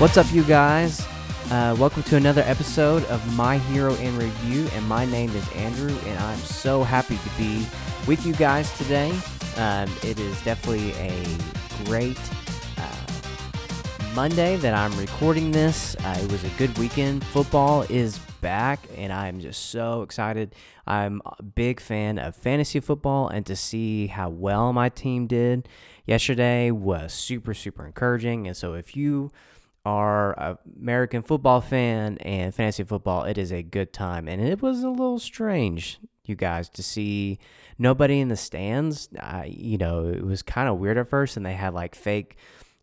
What's up, you guys? Uh, welcome to another episode of My Hero in Review, and my name is Andrew, and I'm so happy to be with you guys today. Um, it is definitely a great uh, Monday that I'm recording this. Uh, it was a good weekend. Football is back, and I'm just so excited. I'm a big fan of fantasy football, and to see how well my team did yesterday was super, super encouraging. And so, if you are a American football fan and fantasy football, it is a good time. And it was a little strange, you guys, to see nobody in the stands. You know, it was kind of weird at first, and they had like fake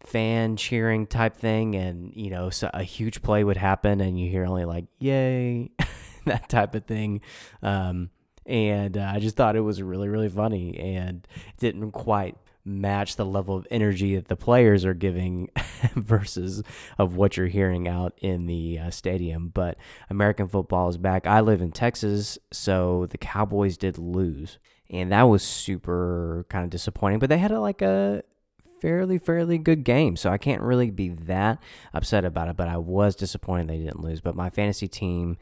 fan cheering type thing, and you know, so a huge play would happen, and you hear only like "yay," that type of thing. Um, and uh, I just thought it was really, really funny, and didn't quite match the level of energy that the players are giving versus of what you're hearing out in the uh, stadium. But American football is back. I live in Texas, so the Cowboys did lose, and that was super kind of disappointing. But they had a, like a fairly fairly good game so i can't really be that upset about it but i was disappointed they didn't lose but my fantasy team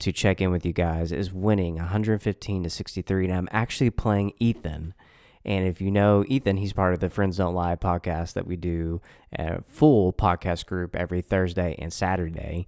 to check in with you guys is winning 115 to 63 and i'm actually playing ethan and if you know Ethan, he's part of the Friends Don't Lie podcast that we do a full podcast group every Thursday and Saturday.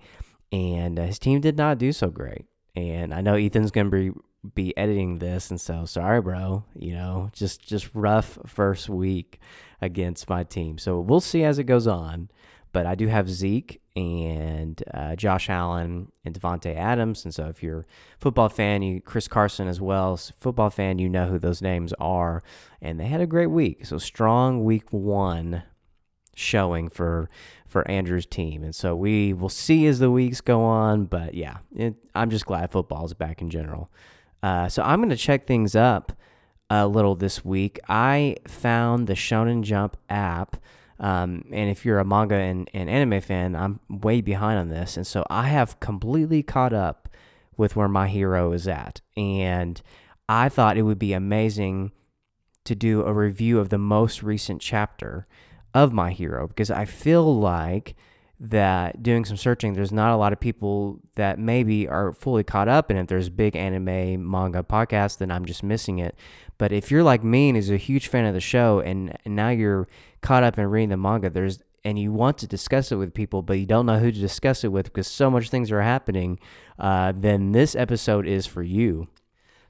And uh, his team did not do so great. And I know Ethan's going to be be editing this and so sorry bro you know just just rough first week against my team so we'll see as it goes on but I do have Zeke and uh, Josh Allen and Davante Adams, and so if you're a football fan, you Chris Carson as well, football fan, you know who those names are, and they had a great week. So strong week one showing for for Andrew's team, and so we will see as the weeks go on. But yeah, it, I'm just glad football is back in general. Uh, so I'm going to check things up a little this week. I found the Shonen Jump app um, and if you're a manga and, and anime fan, I'm way behind on this. And so I have completely caught up with where my hero is at. And I thought it would be amazing to do a review of the most recent chapter of my hero because I feel like that doing some searching, there's not a lot of people that maybe are fully caught up. And if there's big anime manga podcasts, then I'm just missing it. But if you're like me and is a huge fan of the show, and, and now you're caught up in reading the manga, there's and you want to discuss it with people, but you don't know who to discuss it with because so much things are happening, uh, then this episode is for you.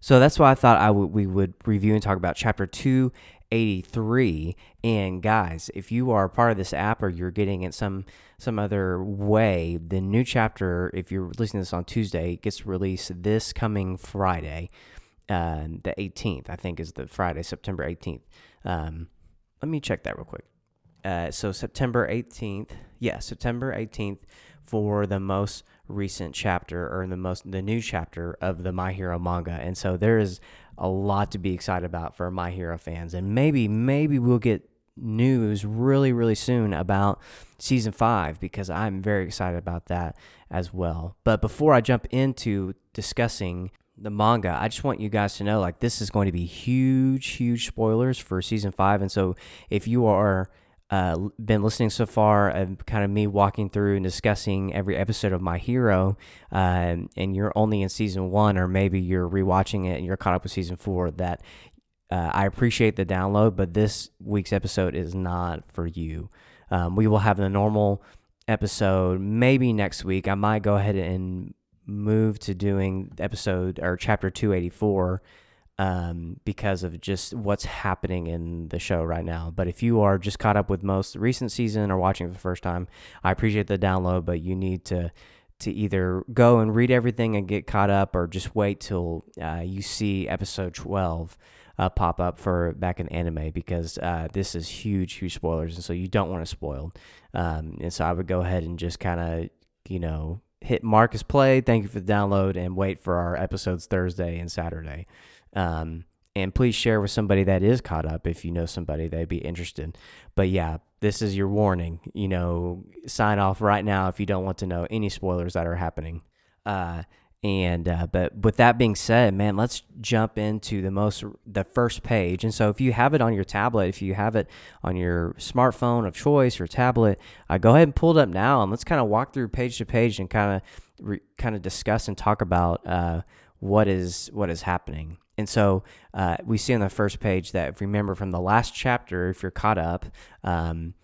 So that's why I thought I would we would review and talk about chapter 283. and guys if you are part of this app or you're getting it some some other way the new chapter if you're listening to this on tuesday gets released this coming friday uh, the 18th i think is the friday september 18th um, let me check that real quick uh, so september 18th yeah september 18th for the most recent chapter or the most the new chapter of the my hero manga and so there is a lot to be excited about for My Hero fans. And maybe, maybe we'll get news really, really soon about season five because I'm very excited about that as well. But before I jump into discussing the manga, I just want you guys to know like this is going to be huge, huge spoilers for season five. And so if you are uh, been listening so far of kind of me walking through and discussing every episode of My Hero, uh, and you're only in season one, or maybe you're rewatching it and you're caught up with season four, that uh, I appreciate the download, but this week's episode is not for you. Um, we will have the normal episode maybe next week. I might go ahead and move to doing episode or chapter 284 um, because of just what's happening in the show right now. But if you are just caught up with most recent season or watching for the first time, I appreciate the download, but you need to to either go and read everything and get caught up, or just wait till uh, you see episode twelve. Uh, pop up for back in anime because uh, this is huge, huge spoilers, and so you don't want to spoil. Um, and so I would go ahead and just kind of, you know, hit Marcus play. Thank you for the download, and wait for our episodes Thursday and Saturday. Um, and please share with somebody that is caught up if you know somebody that'd be interested. But yeah, this is your warning. You know, sign off right now if you don't want to know any spoilers that are happening. Uh, And uh, but with that being said, man, let's jump into the most the first page. And so if you have it on your tablet, if you have it on your smartphone of choice or tablet, uh, go ahead and pull it up now, and let's kind of walk through page to page and kind of re- kind of discuss and talk about uh, what is what is happening. And so uh, we see on the first page that if remember from the last chapter, if you're caught up, um,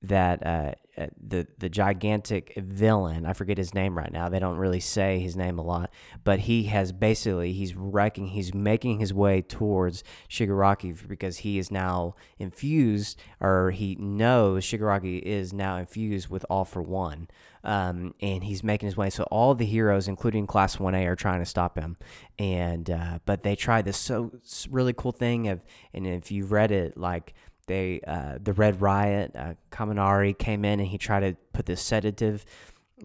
that uh, the the gigantic villain I forget his name right now they don't really say his name a lot but he has basically he's wrecking he's making his way towards Shigaraki because he is now infused or he knows Shigaraki is now infused with all for one um, and he's making his way. So all the heroes including class 1A are trying to stop him. And uh, but they try this so really cool thing of and if you've read it like they uh, the Red Riot, uh, Kaminari came in and he tried to put this sedative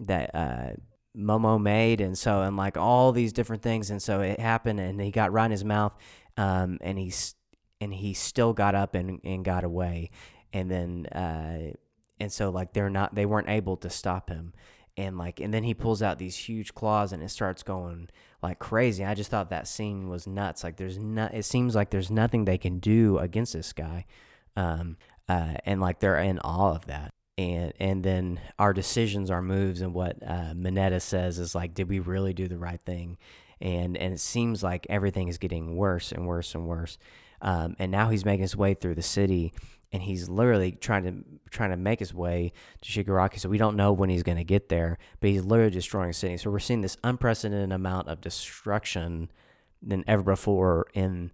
that uh, Momo made, and so and like all these different things, and so it happened, and he got right in his mouth, um, and he's and he still got up and, and got away, and then uh, and so like they're not they weren't able to stop him, and like and then he pulls out these huge claws and it starts going like crazy. I just thought that scene was nuts. Like there's not it seems like there's nothing they can do against this guy um, uh, and like they're in awe of that. And and then our decisions, our moves, and what uh, says is like, did we really do the right thing? And and it seems like everything is getting worse and worse and worse. Um, and now he's making his way through the city, and he's literally trying to trying to make his way to Shigaraki. So we don't know when he's going to get there, but he's literally destroying the city. So we're seeing this unprecedented amount of destruction than ever before in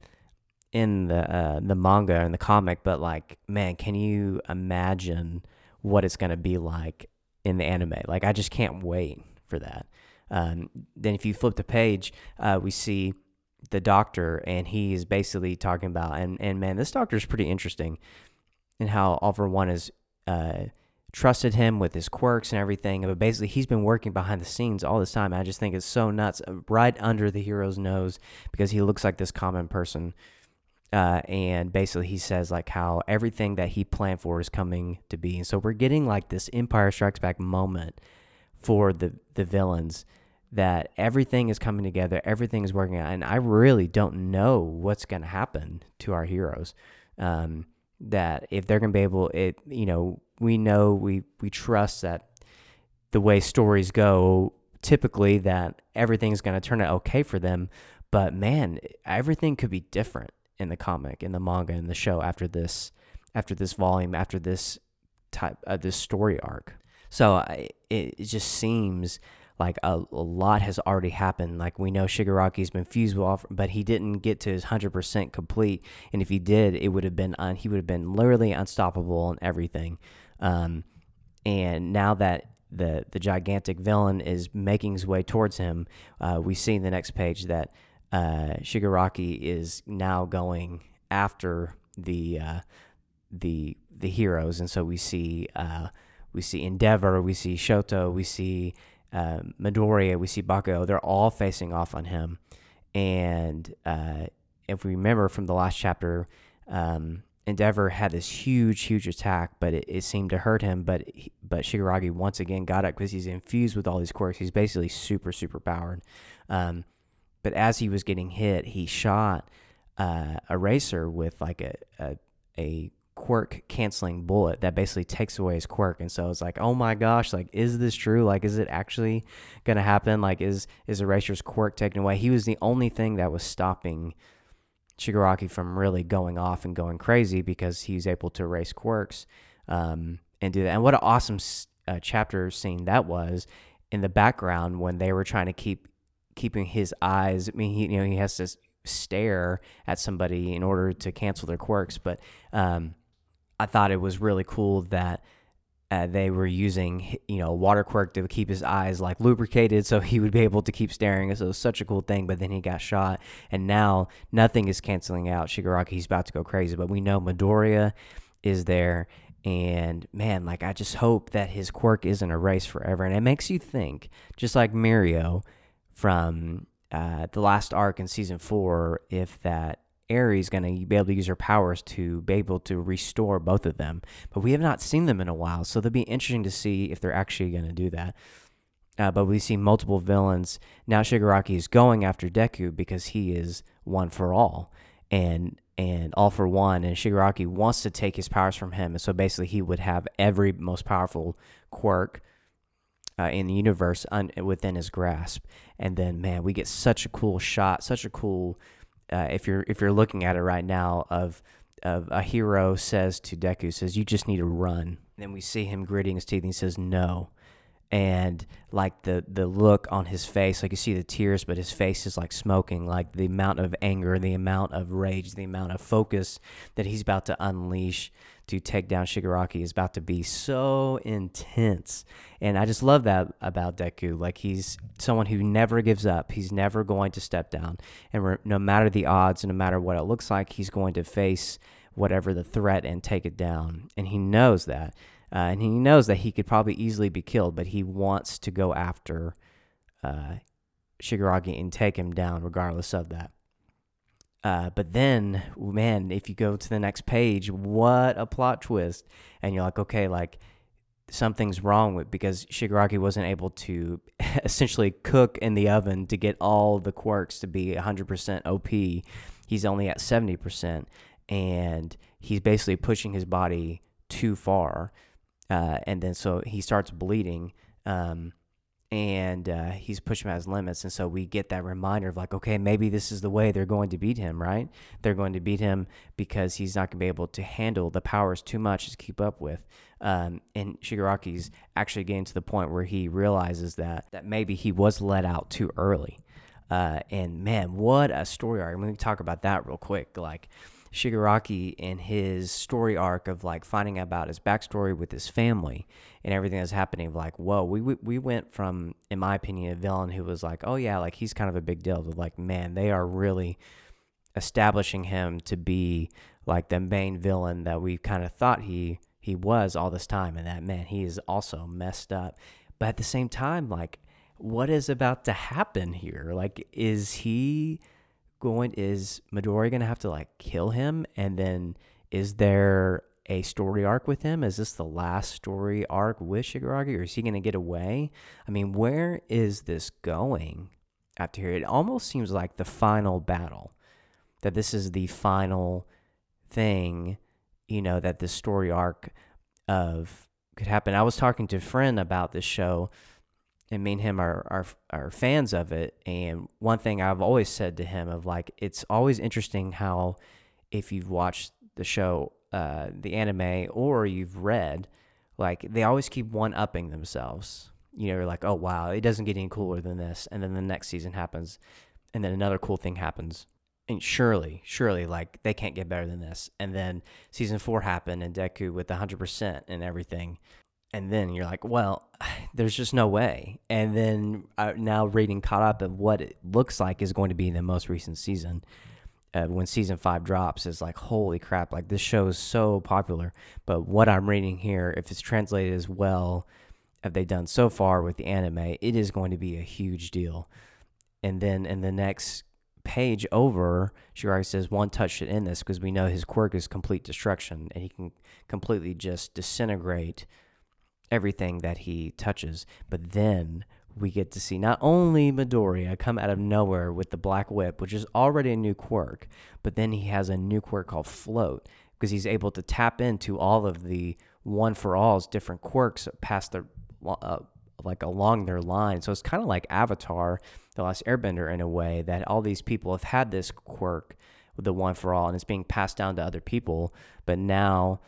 in the uh, the manga and the comic, but like, man, can you imagine what it's gonna be like in the anime? Like, I just can't wait for that. Um, then if you flip the page, uh, we see the doctor, and he is basically talking about, and and man, this doctor is pretty interesting, in how All for One is. Uh, trusted him with his quirks and everything. But basically, he's been working behind the scenes all this time. I just think it's so nuts, uh, right under the hero's nose, because he looks like this common person uh, and basically he says like how everything that he planned for is coming to be. And so we're getting like this empire strikes back moment for the the villains that everything is coming together everything is working out and i really don't know what's going to happen to our heroes um, that if they're going to be able it you know we know we we trust that the way stories go typically that everything's going to turn out okay for them but man everything could be different in the comic, in the manga, in the show after this, after this volume, after this type, uh, this story arc. So I, it, it just seems like a, a, lot has already happened. Like we know Shigaraki's been fused off, but he didn't get to his hundred percent complete. And if he did, it would have been un, he would have been literally unstoppable and everything. Um, and now that the the gigantic villain is making his way towards him, uh, we see in the next page that uh, Shigaraki is now going after the uh, the the heroes, and so we see uh, we see Endeavor, we see Shoto, we see uh, Midoriya, we see Bakugo. They're all facing off on him, and uh, if we remember from the last chapter, um, Endeavor had this huge, huge attack, but it, it seemed to hurt him. But but Shigaraki once again got up because he's infused with all these quirks. He's basically super, super powered. Um, but as he was getting hit, he shot uh, Eraser with like a, a, a quirk canceling bullet that basically takes away his quirk. And so it's like oh my gosh like is this true? Like is it actually gonna happen? Like is is Eraser's quirk taken away? He was the only thing that was stopping shigaraki from really going off and going crazy because he's able to erase quirks um, and do that. And what an awesome uh, chapter scene that was in the background when they were trying to keep keeping his eyes. I mean, he you know he has to stare at somebody in order to cancel their quirks. But um, I thought it was really cool that. Uh, they were using you know water quirk to keep his eyes like lubricated so he would be able to keep staring so it was such a cool thing but then he got shot and now nothing is canceling out shigaraki he's about to go crazy but we know midoriya is there and man like i just hope that his quirk isn't erased forever and it makes you think just like mirio from uh, the last arc in season four if that Eri going to be able to use her powers to be able to restore both of them. But we have not seen them in a while, so it'll be interesting to see if they're actually going to do that. Uh, but we see multiple villains. Now Shigaraki is going after Deku because he is one for all and and all for one. And Shigaraki wants to take his powers from him. And so basically, he would have every most powerful quirk uh, in the universe un- within his grasp. And then, man, we get such a cool shot, such a cool. Uh, if you're if you're looking at it right now, of of a hero says to Deku, says, "You just need to run." And then we see him gritting his teeth, and he says, "No." And like the the look on his face, like you see the tears, but his face is like smoking. Like the amount of anger, the amount of rage, the amount of focus that he's about to unleash to take down Shigaraki is about to be so intense. And I just love that about Deku. Like he's someone who never gives up. He's never going to step down. And re- no matter the odds no matter what it looks like, he's going to face whatever the threat and take it down. And he knows that. Uh, and he knows that he could probably easily be killed, but he wants to go after uh, Shigaraki and take him down regardless of that. Uh, but then, man, if you go to the next page, what a plot twist! And you're like, okay, like something's wrong with because Shigaraki wasn't able to essentially cook in the oven to get all the quirks to be 100% OP. He's only at 70%, and he's basically pushing his body too far. Uh, and then so he starts bleeding. Um, and uh, he's pushing out his limits. And so we get that reminder of like, okay, maybe this is the way they're going to beat him, right? They're going to beat him because he's not going to be able to handle the powers too much to keep up with. Um, and Shigaraki's actually getting to the point where he realizes that that maybe he was let out too early. Uh, and man, what a story arc! Let me talk about that real quick. Like, Shigaraki and his story arc of like finding out about his backstory with his family and everything that's happening. Like, whoa, we we went from, in my opinion, a villain who was like, oh yeah, like he's kind of a big deal. To like, man, they are really establishing him to be like the main villain that we kind of thought he he was all this time, and that man, he is also messed up. But at the same time, like, what is about to happen here? Like, is he? Going is Midori going to have to like kill him and then is there a story arc with him? Is this the last story arc with Shigaraki or is he going to get away? I mean, where is this going after here? It almost seems like the final battle. That this is the final thing, you know, that this story arc of could happen. I was talking to a friend about this show and me and him are, are are fans of it. And one thing I've always said to him of like, it's always interesting how if you've watched the show, uh, the anime, or you've read, like they always keep one upping themselves. You know, you're like, oh wow, it doesn't get any cooler than this, and then the next season happens, and then another cool thing happens. And surely, surely, like they can't get better than this. And then season four happened, and Deku with 100% and everything and then you're like, well, there's just no way. And then uh, now reading caught up of what it looks like is going to be the most recent season. Uh, when season five drops, is like, holy crap! Like this show is so popular. But what I'm reading here, if it's translated as well, have they done so far with the anime, it is going to be a huge deal. And then in the next page over, Shigaraki says one touch should end this because we know his quirk is complete destruction and he can completely just disintegrate everything that he touches. But then we get to see not only Midoriya come out of nowhere with the Black Whip, which is already a new quirk, but then he has a new quirk called Float because he's able to tap into all of the one for all's different quirks past their uh, like along their line. So it's kind of like Avatar, the Last Airbender, in a way that all these people have had this quirk, with the one for all, and it's being passed down to other people. But now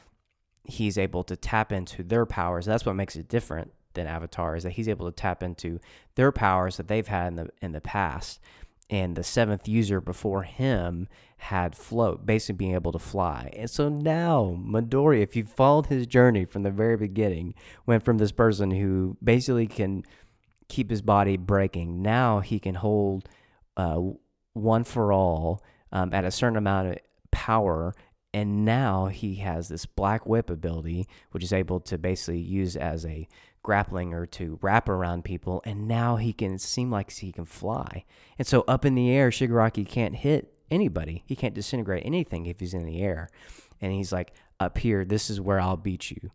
he's able to tap into their powers. That's what makes it different than Avatar is that he's able to tap into their powers that they've had in the in the past. And the seventh user before him had float, basically being able to fly. And so now Midori, if you followed his journey from the very beginning, went from this person who basically can keep his body breaking. Now he can hold uh, one for all um, at a certain amount of power and now he has this black whip ability, which is able to basically use as a grappling or to wrap around people. And now he can seem like he can fly. And so up in the air, Shigaraki can't hit anybody. He can't disintegrate anything if he's in the air. And he's like, up here, this is where I'll beat you.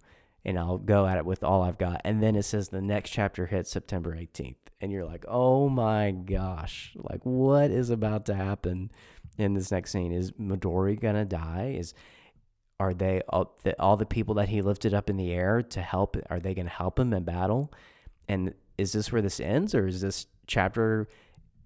and I'll go at it with all I've got. And then it says the next chapter hits September 18th. And you're like, oh my gosh, like what is about to happen in this next scene? Is Midori gonna die? Is are they all the, all the people that he lifted up in the air to help? Are they gonna help him in battle? And is this where this ends, or is this chapter,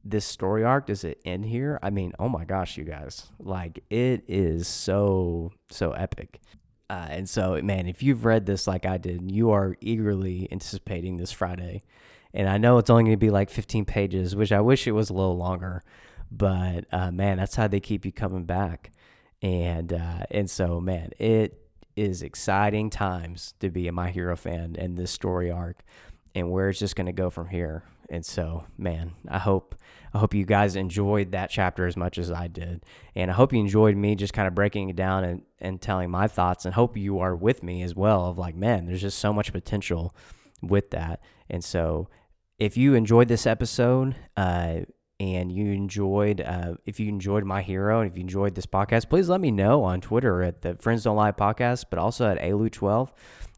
this story arc, does it end here? I mean, oh my gosh, you guys, like it is so so epic. Uh, and so, man, if you've read this like I did, you are eagerly anticipating this Friday. And I know it's only going to be like 15 pages, which I wish it was a little longer. But uh, man, that's how they keep you coming back. And uh, and so, man, it is exciting times to be a My Hero fan and this story arc, and where it's just going to go from here. And so, man, I hope I hope you guys enjoyed that chapter as much as I did. And I hope you enjoyed me just kind of breaking it down and, and telling my thoughts and hope you are with me as well of like, man, there's just so much potential with that. And so if you enjoyed this episode, uh, and you enjoyed uh, if you enjoyed my hero and if you enjoyed this podcast please let me know on twitter at the friends don't lie podcast but also at alu12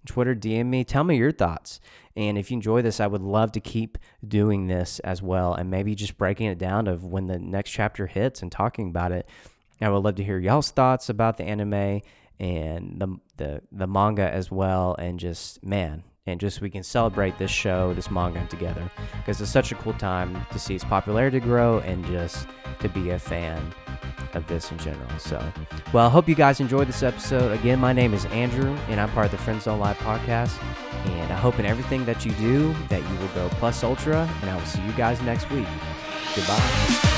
twitter dm me tell me your thoughts and if you enjoy this, I would love to keep doing this as well and maybe just breaking it down of when the next chapter hits and talking about it. I would love to hear y'all's thoughts about the anime and the the the manga as well and just man, and just we can celebrate this show, this manga together because it's such a cool time to see its popularity grow and just to be a fan of this in general. So, well, I hope you guys enjoyed this episode. Again, my name is Andrew, and I'm part of the Friends Don't Lie podcast. And I hope in everything that you do that you will go plus ultra, and I will see you guys next week. Goodbye.